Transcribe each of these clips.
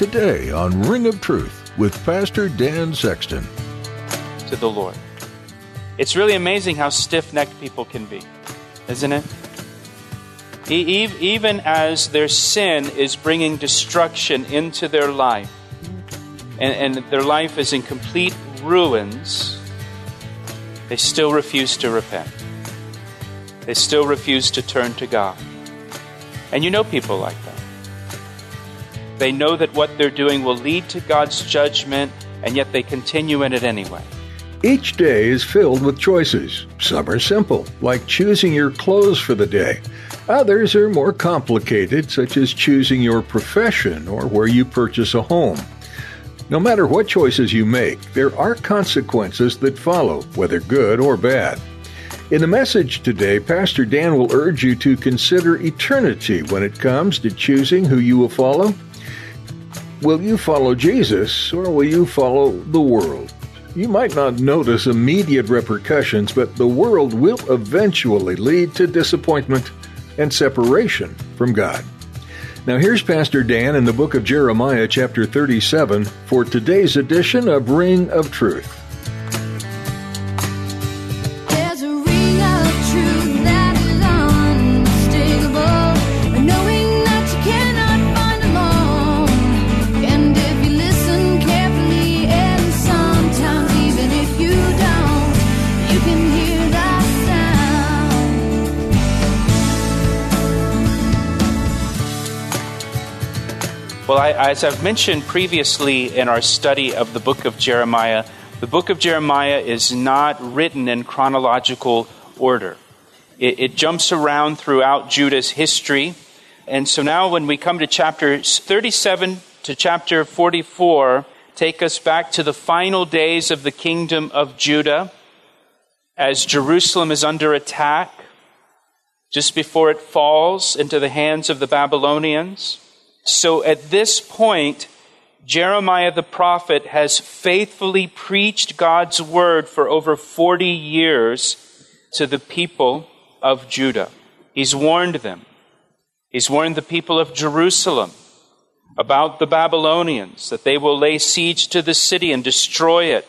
Today on Ring of Truth with Pastor Dan Sexton. To the Lord. It's really amazing how stiff necked people can be, isn't it? Even as their sin is bringing destruction into their life, and, and their life is in complete ruins, they still refuse to repent. They still refuse to turn to God. And you know people like that. They know that what they're doing will lead to God's judgment, and yet they continue in it anyway. Each day is filled with choices. Some are simple, like choosing your clothes for the day. Others are more complicated, such as choosing your profession or where you purchase a home. No matter what choices you make, there are consequences that follow, whether good or bad. In the message today, Pastor Dan will urge you to consider eternity when it comes to choosing who you will follow. Will you follow Jesus or will you follow the world? You might not notice immediate repercussions, but the world will eventually lead to disappointment and separation from God. Now, here's Pastor Dan in the book of Jeremiah, chapter 37, for today's edition of Ring of Truth. As I've mentioned previously in our study of the book of Jeremiah, the book of Jeremiah is not written in chronological order. It, it jumps around throughout Judah's history. And so now, when we come to chapter 37 to chapter 44, take us back to the final days of the kingdom of Judah as Jerusalem is under attack just before it falls into the hands of the Babylonians. So at this point, Jeremiah the prophet has faithfully preached God's word for over 40 years to the people of Judah. He's warned them. He's warned the people of Jerusalem about the Babylonians, that they will lay siege to the city and destroy it.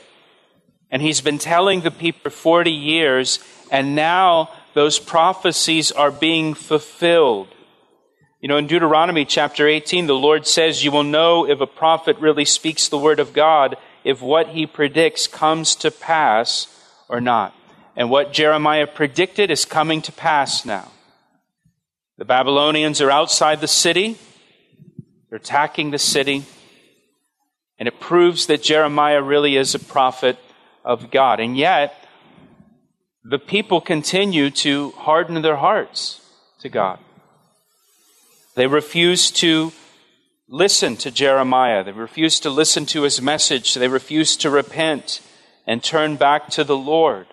And he's been telling the people for 40 years, and now those prophecies are being fulfilled. You know, in Deuteronomy chapter 18, the Lord says, You will know if a prophet really speaks the word of God, if what he predicts comes to pass or not. And what Jeremiah predicted is coming to pass now. The Babylonians are outside the city, they're attacking the city, and it proves that Jeremiah really is a prophet of God. And yet, the people continue to harden their hearts to God. They refused to listen to Jeremiah. They refused to listen to his message. They refused to repent and turn back to the Lord.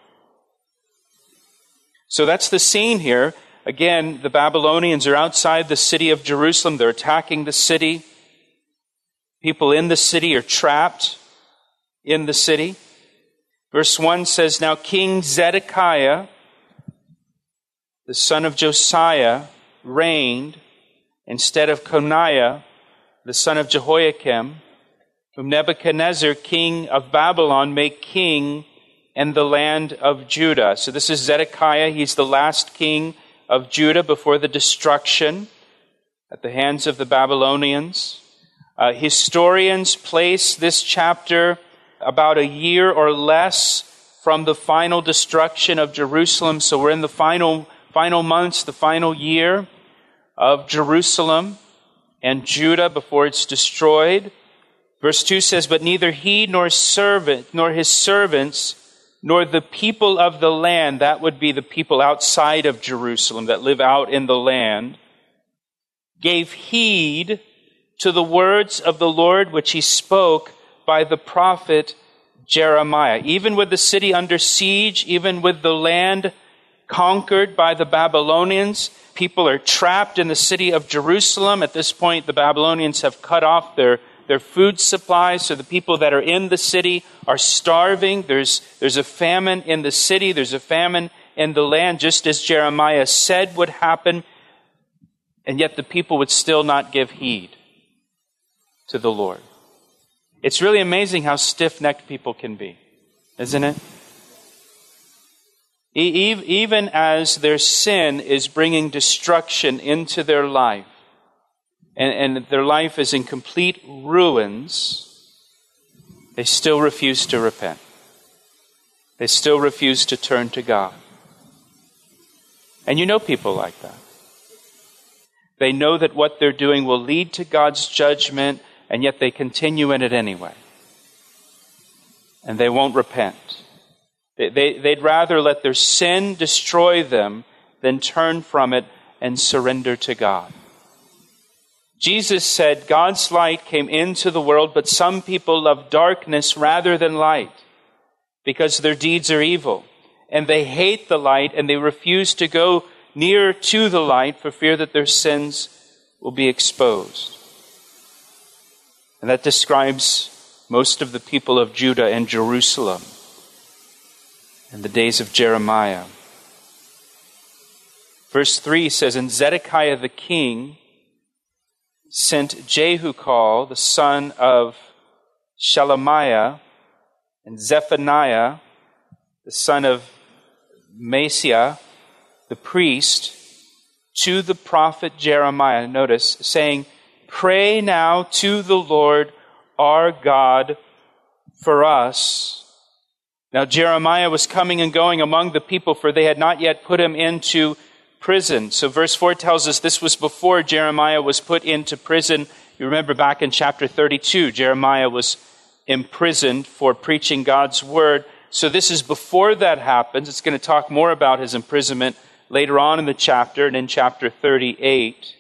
So that's the scene here. Again, the Babylonians are outside the city of Jerusalem. They're attacking the city. People in the city are trapped in the city. Verse 1 says Now King Zedekiah, the son of Josiah, reigned instead of Coniah, the son of Jehoiakim, whom Nebuchadnezzar, king of Babylon, made king in the land of Judah. So this is Zedekiah. He's the last king of Judah before the destruction at the hands of the Babylonians. Uh, historians place this chapter about a year or less from the final destruction of Jerusalem. So we're in the final, final months, the final year of Jerusalem and Judah before it's destroyed. Verse 2 says, But neither he nor servant, nor his servants, nor the people of the land, that would be the people outside of Jerusalem that live out in the land, gave heed to the words of the Lord which he spoke by the prophet Jeremiah. Even with the city under siege, even with the land conquered by the Babylonians, people are trapped in the city of Jerusalem. At this point, the Babylonians have cut off their, their food supplies, so the people that are in the city are starving. There's, there's a famine in the city, there's a famine in the land, just as Jeremiah said would happen, and yet the people would still not give heed to the Lord. It's really amazing how stiff necked people can be, isn't it? Even as their sin is bringing destruction into their life, and, and their life is in complete ruins, they still refuse to repent. They still refuse to turn to God. And you know people like that. They know that what they're doing will lead to God's judgment, and yet they continue in it anyway. And they won't repent. They, they, they'd rather let their sin destroy them than turn from it and surrender to God. Jesus said, God's light came into the world, but some people love darkness rather than light because their deeds are evil and they hate the light and they refuse to go near to the light for fear that their sins will be exposed. And that describes most of the people of Judah and Jerusalem in the days of Jeremiah. Verse 3 says, And Zedekiah the king sent Jehu, Jehucal, the son of Shelemiah, and Zephaniah, the son of Maaseiah, the priest, to the prophet Jeremiah, notice, saying, Pray now to the Lord our God for us. Now Jeremiah was coming and going among the people, for they had not yet put him into prison. So verse 4 tells us this was before Jeremiah was put into prison. You remember back in chapter 32, Jeremiah was imprisoned for preaching God's word. So this is before that happens. It's going to talk more about his imprisonment later on in the chapter and in chapter 38.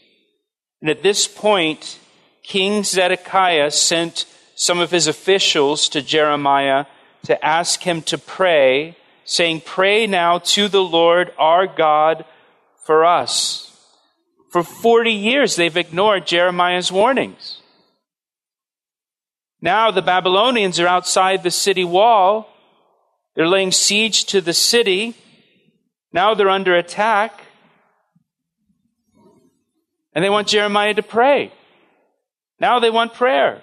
And at this point, King Zedekiah sent some of his officials to Jeremiah to ask him to pray, saying, Pray now to the Lord our God for us. For 40 years, they've ignored Jeremiah's warnings. Now the Babylonians are outside the city wall. They're laying siege to the city. Now they're under attack. And they want Jeremiah to pray. Now they want prayer.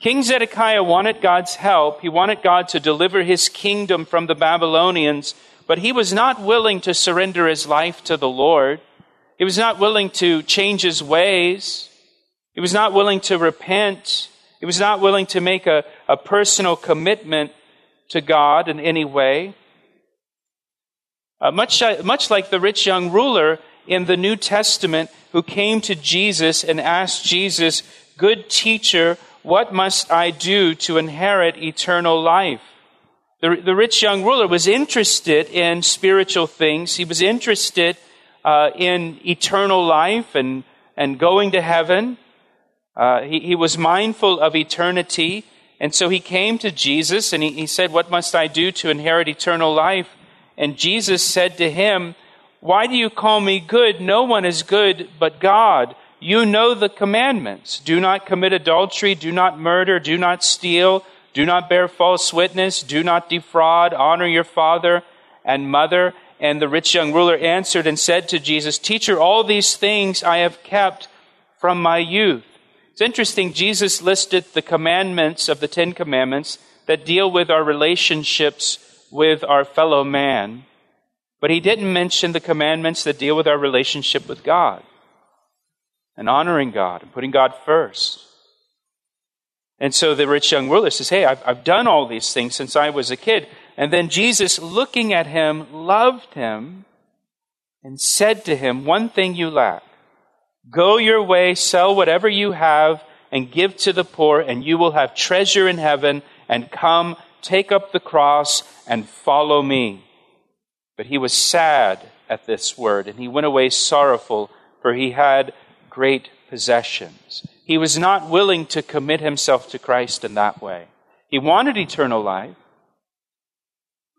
King Zedekiah wanted God's help. He wanted God to deliver his kingdom from the Babylonians, but he was not willing to surrender his life to the Lord. He was not willing to change his ways. He was not willing to repent. He was not willing to make a, a personal commitment to God in any way. Uh, much, much like the rich young ruler in the New Testament who came to Jesus and asked Jesus, Good teacher, what must I do to inherit eternal life? The, the rich young ruler was interested in spiritual things. He was interested uh, in eternal life and, and going to heaven. Uh, he, he was mindful of eternity. And so he came to Jesus and he, he said, What must I do to inherit eternal life? And Jesus said to him, Why do you call me good? No one is good but God. You know the commandments. Do not commit adultery, do not murder, do not steal, do not bear false witness, do not defraud, honor your father and mother. And the rich young ruler answered and said to Jesus, Teacher, all these things I have kept from my youth. It's interesting, Jesus listed the commandments of the Ten Commandments that deal with our relationships with our fellow man, but he didn't mention the commandments that deal with our relationship with God and honoring God and putting God first. And so the rich young ruler says, Hey, I've, I've done all these things since I was a kid. And then Jesus, looking at him, loved him and said to him, One thing you lack. Go your way, sell whatever you have, and give to the poor, and you will have treasure in heaven. And come, take up the cross, and follow me. But he was sad at this word, and he went away sorrowful, for he had great possessions. he was not willing to commit himself to Christ in that way. He wanted eternal life,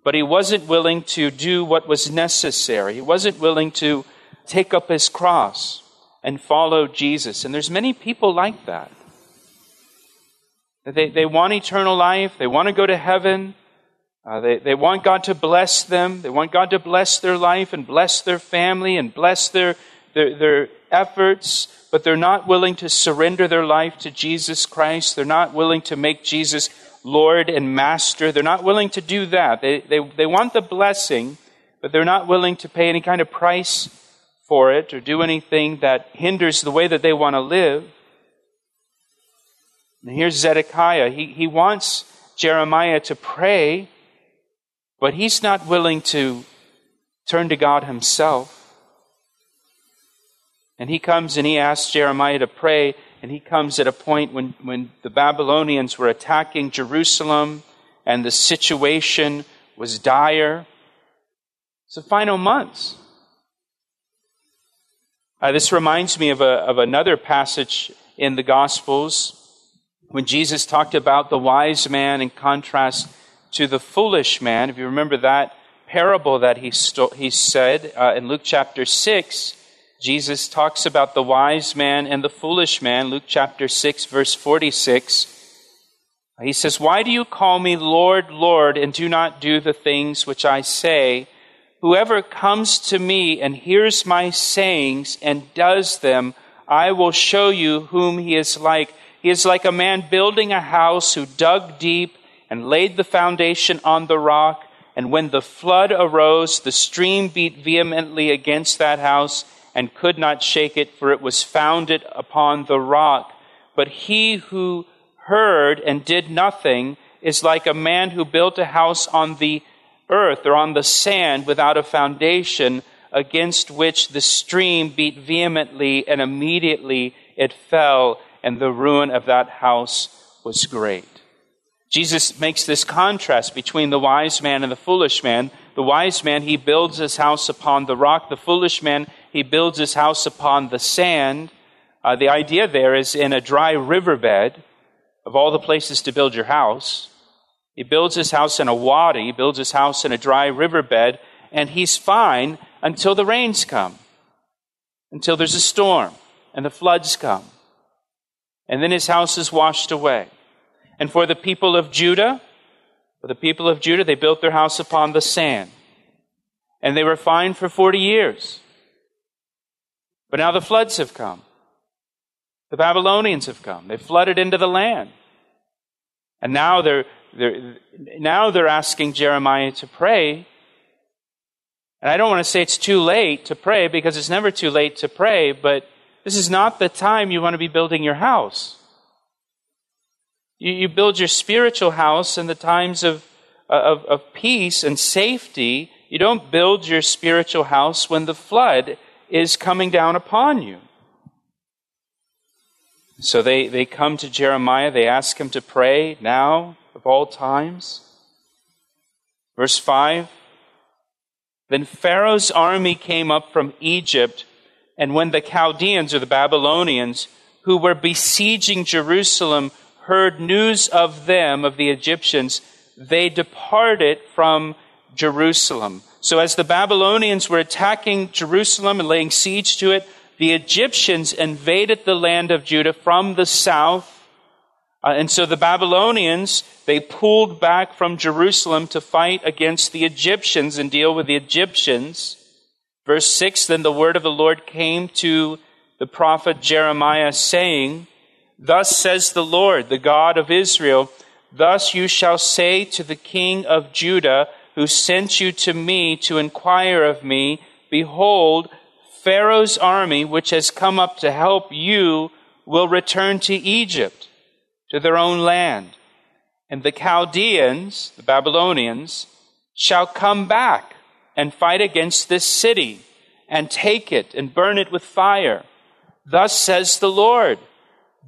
but he wasn't willing to do what was necessary. He wasn't willing to take up his cross and follow Jesus. And there's many people like that. They, they want eternal life. They want to go to heaven. Uh, they, they want God to bless them. They want God to bless their life and bless their family and bless their, their, their efforts, but they're not willing to surrender their life to Jesus Christ. They're not willing to make Jesus Lord and Master. They're not willing to do that. They, they, they want the blessing, but they're not willing to pay any kind of price for it or do anything that hinders the way that they want to live. And here's Zedekiah. He, he wants Jeremiah to pray, but he's not willing to turn to God himself. And he comes and he asks Jeremiah to pray, and he comes at a point when, when the Babylonians were attacking Jerusalem and the situation was dire. It's the final months. Uh, this reminds me of, a, of another passage in the Gospels when Jesus talked about the wise man in contrast to the foolish man. If you remember that parable that he, he said uh, in Luke chapter 6, Jesus talks about the wise man and the foolish man. Luke chapter 6, verse 46. He says, Why do you call me Lord, Lord, and do not do the things which I say? Whoever comes to me and hears my sayings and does them, I will show you whom he is like. He is like a man building a house who dug deep and laid the foundation on the rock. And when the flood arose, the stream beat vehemently against that house and could not shake it, for it was founded upon the rock. But he who heard and did nothing is like a man who built a house on the earth or on the sand without a foundation, against which the stream beat vehemently, and immediately it fell and the ruin of that house was great. Jesus makes this contrast between the wise man and the foolish man. The wise man, he builds his house upon the rock. The foolish man, he builds his house upon the sand. Uh, the idea there is in a dry riverbed, of all the places to build your house, he builds his house in a wadi, he builds his house in a dry riverbed, and he's fine until the rains come, until there's a storm and the floods come and then his house is washed away. And for the people of Judah, for the people of Judah, they built their house upon the sand. And they were fine for 40 years. But now the floods have come. The Babylonians have come. They flooded into the land. And now they're, they're, now they're asking Jeremiah to pray. And I don't want to say it's too late to pray because it's never too late to pray, but this is not the time you want to be building your house. You, you build your spiritual house in the times of, of, of peace and safety. You don't build your spiritual house when the flood is coming down upon you. So they, they come to Jeremiah, they ask him to pray now, of all times. Verse 5 Then Pharaoh's army came up from Egypt and when the Chaldeans or the Babylonians who were besieging Jerusalem heard news of them, of the Egyptians, they departed from Jerusalem. So as the Babylonians were attacking Jerusalem and laying siege to it, the Egyptians invaded the land of Judah from the south. Uh, and so the Babylonians, they pulled back from Jerusalem to fight against the Egyptians and deal with the Egyptians. Verse 6 Then the word of the Lord came to the prophet Jeremiah, saying, Thus says the Lord, the God of Israel, Thus you shall say to the king of Judah, who sent you to me to inquire of me, Behold, Pharaoh's army, which has come up to help you, will return to Egypt, to their own land. And the Chaldeans, the Babylonians, shall come back and fight against this city and take it and burn it with fire. Thus says the Lord,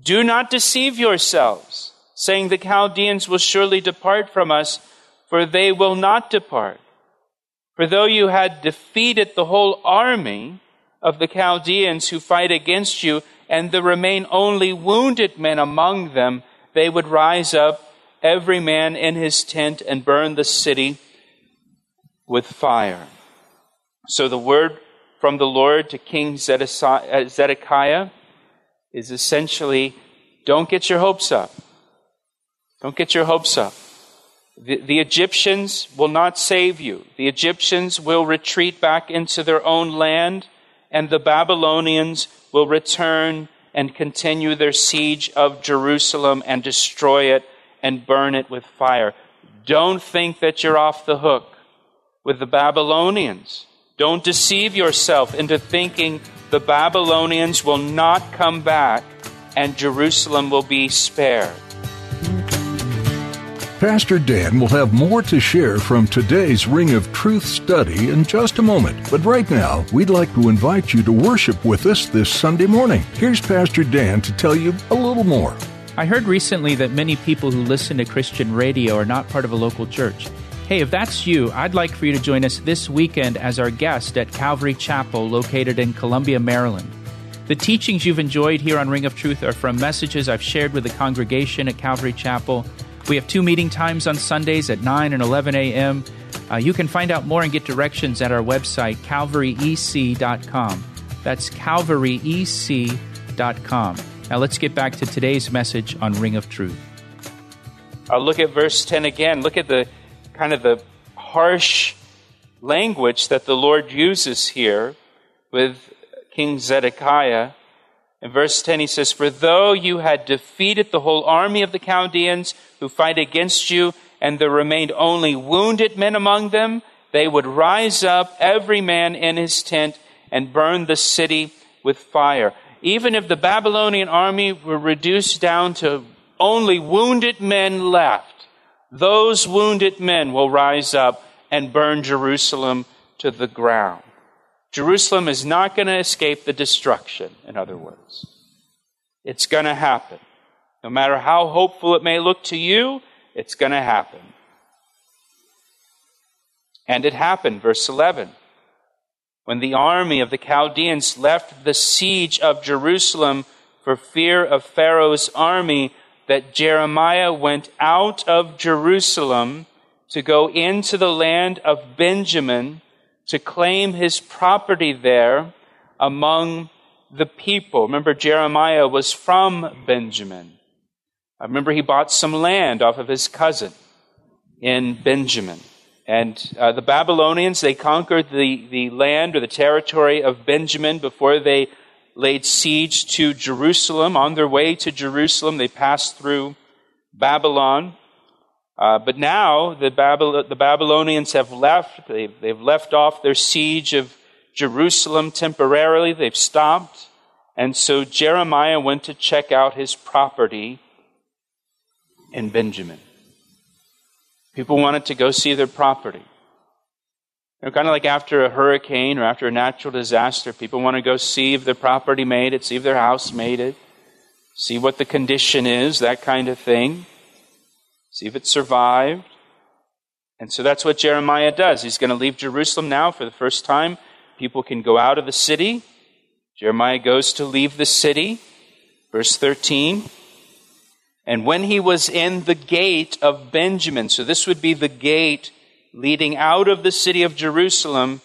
do not deceive yourselves, saying the Chaldeans will surely depart from us, for they will not depart. For though you had defeated the whole army of the Chaldeans who fight against you, and there remain only wounded men among them, they would rise up, every man in his tent, and burn the city with fire. So the word from the Lord to King uh, Zedekiah is essentially don't get your hopes up. Don't get your hopes up. The, the, Egyptians will not save you. The Egyptians will retreat back into their own land, and the Babylonians will return and continue their siege of Jerusalem and destroy it and burn it with fire. Don't think that you're off the hook with the Babylonians. Don't deceive yourself into thinking the Babylonians will not come back and Jerusalem will be spared. Pastor Dan will have more to share from today's Ring of Truth study in just a moment. But right now, we'd like to invite you to worship with us this Sunday morning. Here's Pastor Dan to tell you a little more. I heard recently that many people who listen to Christian radio are not part of a local church. Hey, if that's you, I'd like for you to join us this weekend as our guest at Calvary Chapel, located in Columbia, Maryland. The teachings you've enjoyed here on Ring of Truth are from messages I've shared with the congregation at Calvary Chapel. We have two meeting times on Sundays at 9 and 11 a.m. Uh, you can find out more and get directions at our website, calvaryec.com. That's calvaryec.com. Now let's get back to today's message on Ring of Truth. I'll look at verse 10 again. Look at the kind of the harsh language that the Lord uses here with King Zedekiah. In verse 10, he says, For though you had defeated the whole army of the Chaldeans who fight against you, and there remained only wounded men among them, they would rise up, every man in his tent, and burn the city with fire. Even if the Babylonian army were reduced down to only wounded men left, those wounded men will rise up and burn Jerusalem to the ground. Jerusalem is not going to escape the destruction, in other words. It's going to happen. No matter how hopeful it may look to you, it's going to happen. And it happened, verse 11. When the army of the Chaldeans left the siege of Jerusalem for fear of Pharaoh's army, that Jeremiah went out of Jerusalem to go into the land of Benjamin to claim his property there among the people. Remember, Jeremiah was from Benjamin. I remember he bought some land off of his cousin in Benjamin. And uh, the Babylonians, they conquered the, the land or the territory of Benjamin before they laid siege to Jerusalem. On their way to Jerusalem, they passed through Babylon. Uh, but now the, Babyl- the Babylonians have left. They've, they've left off their siege of Jerusalem temporarily. They've stopped. And so Jeremiah went to check out his property in Benjamin. People wanted to go see their property. Know, kind of like after a hurricane or after a natural disaster, people want to go see if their property made it, see if their house made it, see what the condition is, that kind of thing see if it survived. And so that's what Jeremiah does. He's going to leave Jerusalem now for the first time. People can go out of the city. Jeremiah goes to leave the city. Verse 13. And when he was in the gate of Benjamin, so this would be the gate leading out of the city of Jerusalem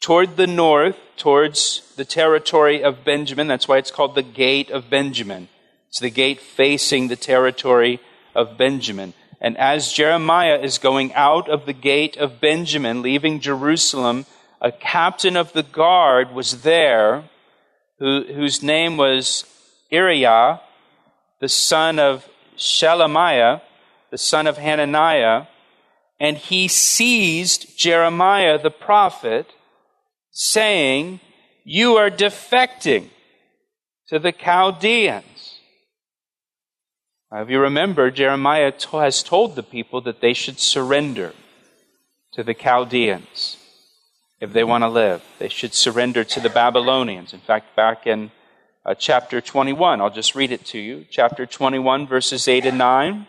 toward the north, towards the territory of Benjamin. That's why it's called the gate of Benjamin. It's the gate facing the territory of Benjamin. And as Jeremiah is going out of the gate of Benjamin, leaving Jerusalem, a captain of the guard was there who, whose name was Irijah, the son of Shelemiah, the son of Hananiah, and he seized Jeremiah the prophet, saying, You are defecting to the Chaldeans. Now, If you remember, Jeremiah has told the people that they should surrender to the Chaldeans if they want to live. They should surrender to the Babylonians. In fact, back in uh, chapter 21, I'll just read it to you. Chapter 21, verses 8 and 9.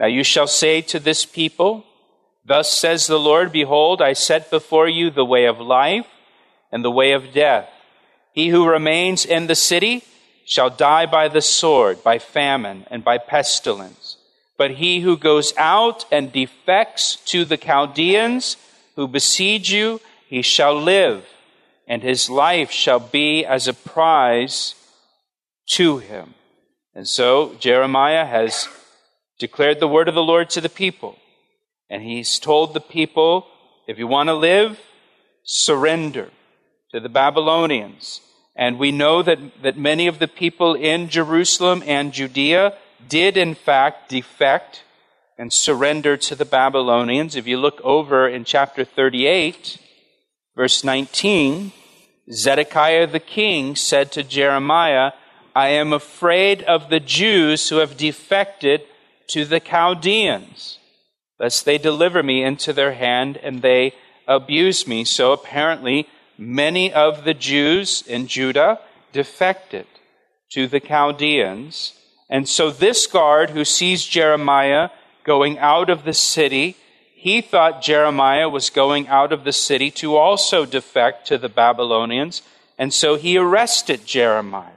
Now you shall say to this people, Thus says the Lord, Behold, I set before you the way of life and the way of death. He who remains in the city shall die by the sword, by famine, and by pestilence. But he who goes out and defects to the Chaldeans who besiege you, he shall live, and his life shall be as a prize to him. And so Jeremiah has declared the word of the Lord to the people. And he's told the people, if you want to live, surrender to the Babylonians. And we know that, that many of the people in Jerusalem and Judea did, in fact, defect and surrender to the Babylonians. If you look over in chapter 38, verse 19, Zedekiah the king said to Jeremiah, I am afraid of the Jews who have defected to the Chaldeans, lest they deliver me into their hand and they abuse me. So apparently, many of the Jews in Judah defected to the Chaldeans. And so this guard who sees Jeremiah going out of the city, he thought Jeremiah was going out of the city to also defect to the Babylonians. And so he arrested Jeremiah.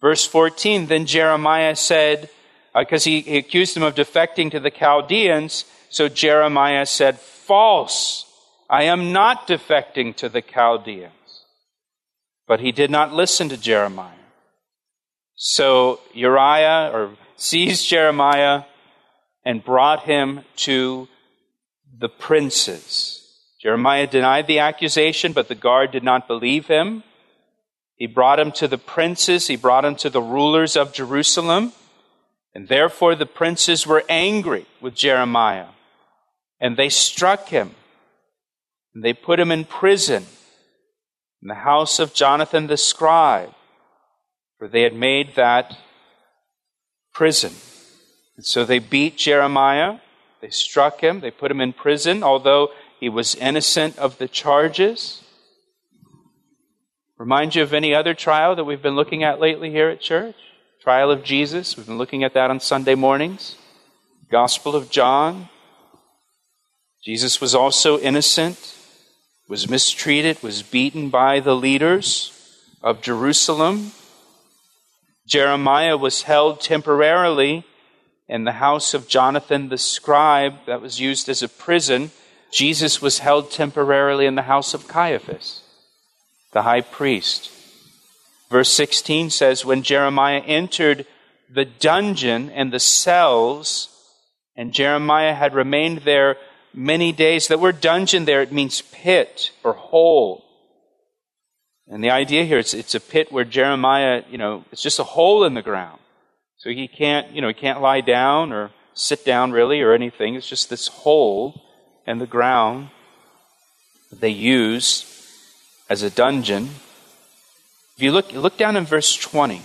Verse 14, then Jeremiah said, because uh, he, he accused him of defecting to the Chaldeans, so Jeremiah said, false. I am not defecting to the Chaldeans. But he did not listen to Jeremiah. So Irijah or seized Jeremiah and brought him to the princes. Jeremiah denied the accusation, but the guard did not believe him. He brought him to the princes, he brought him to the rulers of Jerusalem, and therefore the princes were angry with Jeremiah, and they struck him and they put him in prison in the house of Jonathan the scribe, for they had made that prison. And so they beat Jeremiah, they struck him, they put him in prison, although he was innocent of the charges. Remind you of any other trial that we've been looking at lately here at church? Trial of Jesus. We've been looking at that on Sunday mornings. Gospel of John. Jesus was also innocent was mistreated, was beaten by the leaders of Jerusalem. Jeremiah was held temporarily in the house of Jonathan the scribe that was used as a prison. Jesus was held temporarily in the house of Caiaphas, the high priest. Verse 16 says, When Jeremiah entered the dungeon and the cells, and Jeremiah had remained there many days. The word dungeon there, it means pit or hole. And the idea here is it's a pit where Jeremiah, you know, it's just a hole in the ground. So he can't, you know, he can't lie down or sit down really or anything. It's just this hole in the ground that they use as a dungeon. If you look, look down in verse 20.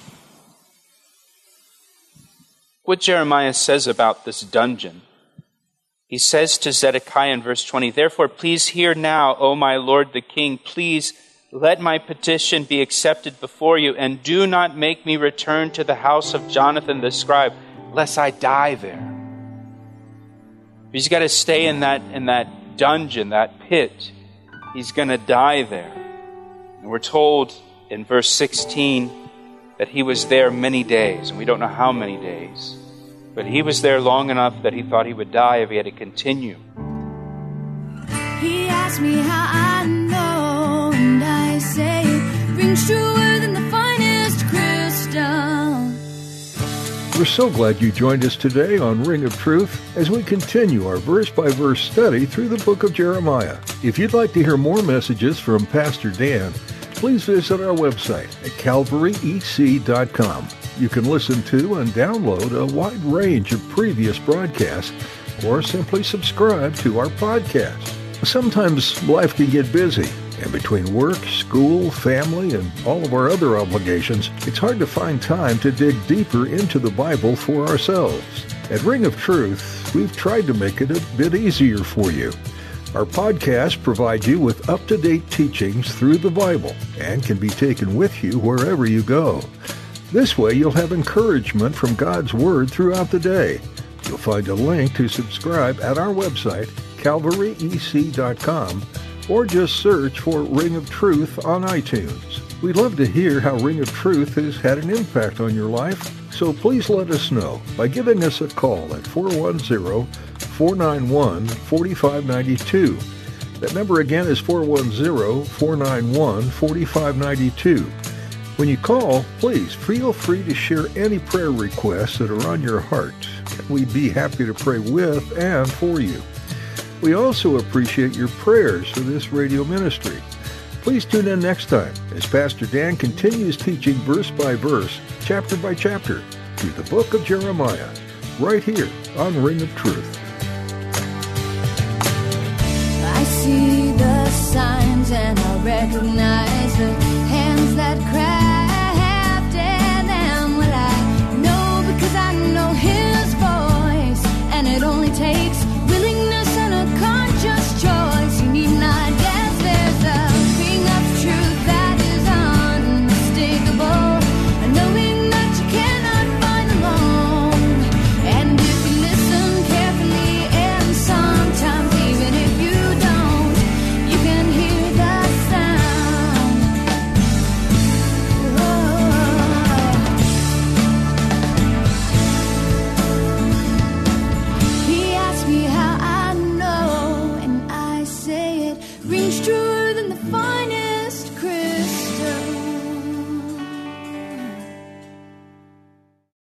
What Jeremiah says about this dungeon. He says to Zedekiah in verse 20, Therefore, please hear now, O my Lord the King, please let my petition be accepted before you, and do not make me return to the house of Jonathan the scribe, lest I die there. He's got to stay in that, in that dungeon, that pit. He's going to die there. And we're told in verse 16 that he was there many days, and we don't know how many days. But he was there long enough that he thought he would die if he had to continue. He asked me how I know, and I say it rings truer than the finest crystal. We're so glad you joined us today on Ring of Truth as we continue our verse by verse study through the book of Jeremiah. If you'd like to hear more messages from Pastor Dan, please visit our website at calvaryec.com. You can listen to and download a wide range of previous broadcasts or simply subscribe to our podcast. Sometimes life can get busy, and between work, school, family, and all of our other obligations, it's hard to find time to dig deeper into the Bible for ourselves. At Ring of Truth, we've tried to make it a bit easier for you. Our podcast provides you with up to date teachings through the Bible and can be taken with you wherever you go. This way, you'll have encouragement from God's Word throughout the day. You'll find a link to subscribe at our website, calvaryec.com, or just search for Ring of Truth on iTunes. We'd love to hear how Ring of Truth has had an impact on your life, so please let us know by giving us a call at 410-491-4592. That number again is 410-491-4592. When you call, please feel free to share any prayer requests that are on your heart. We'd be happy to pray with and for you. We also appreciate your prayers for this radio ministry. Please tune in next time as Pastor Dan continues teaching verse by verse, chapter by chapter, through the book of Jeremiah, right here on Ring of Truth. See the signs and I recognize the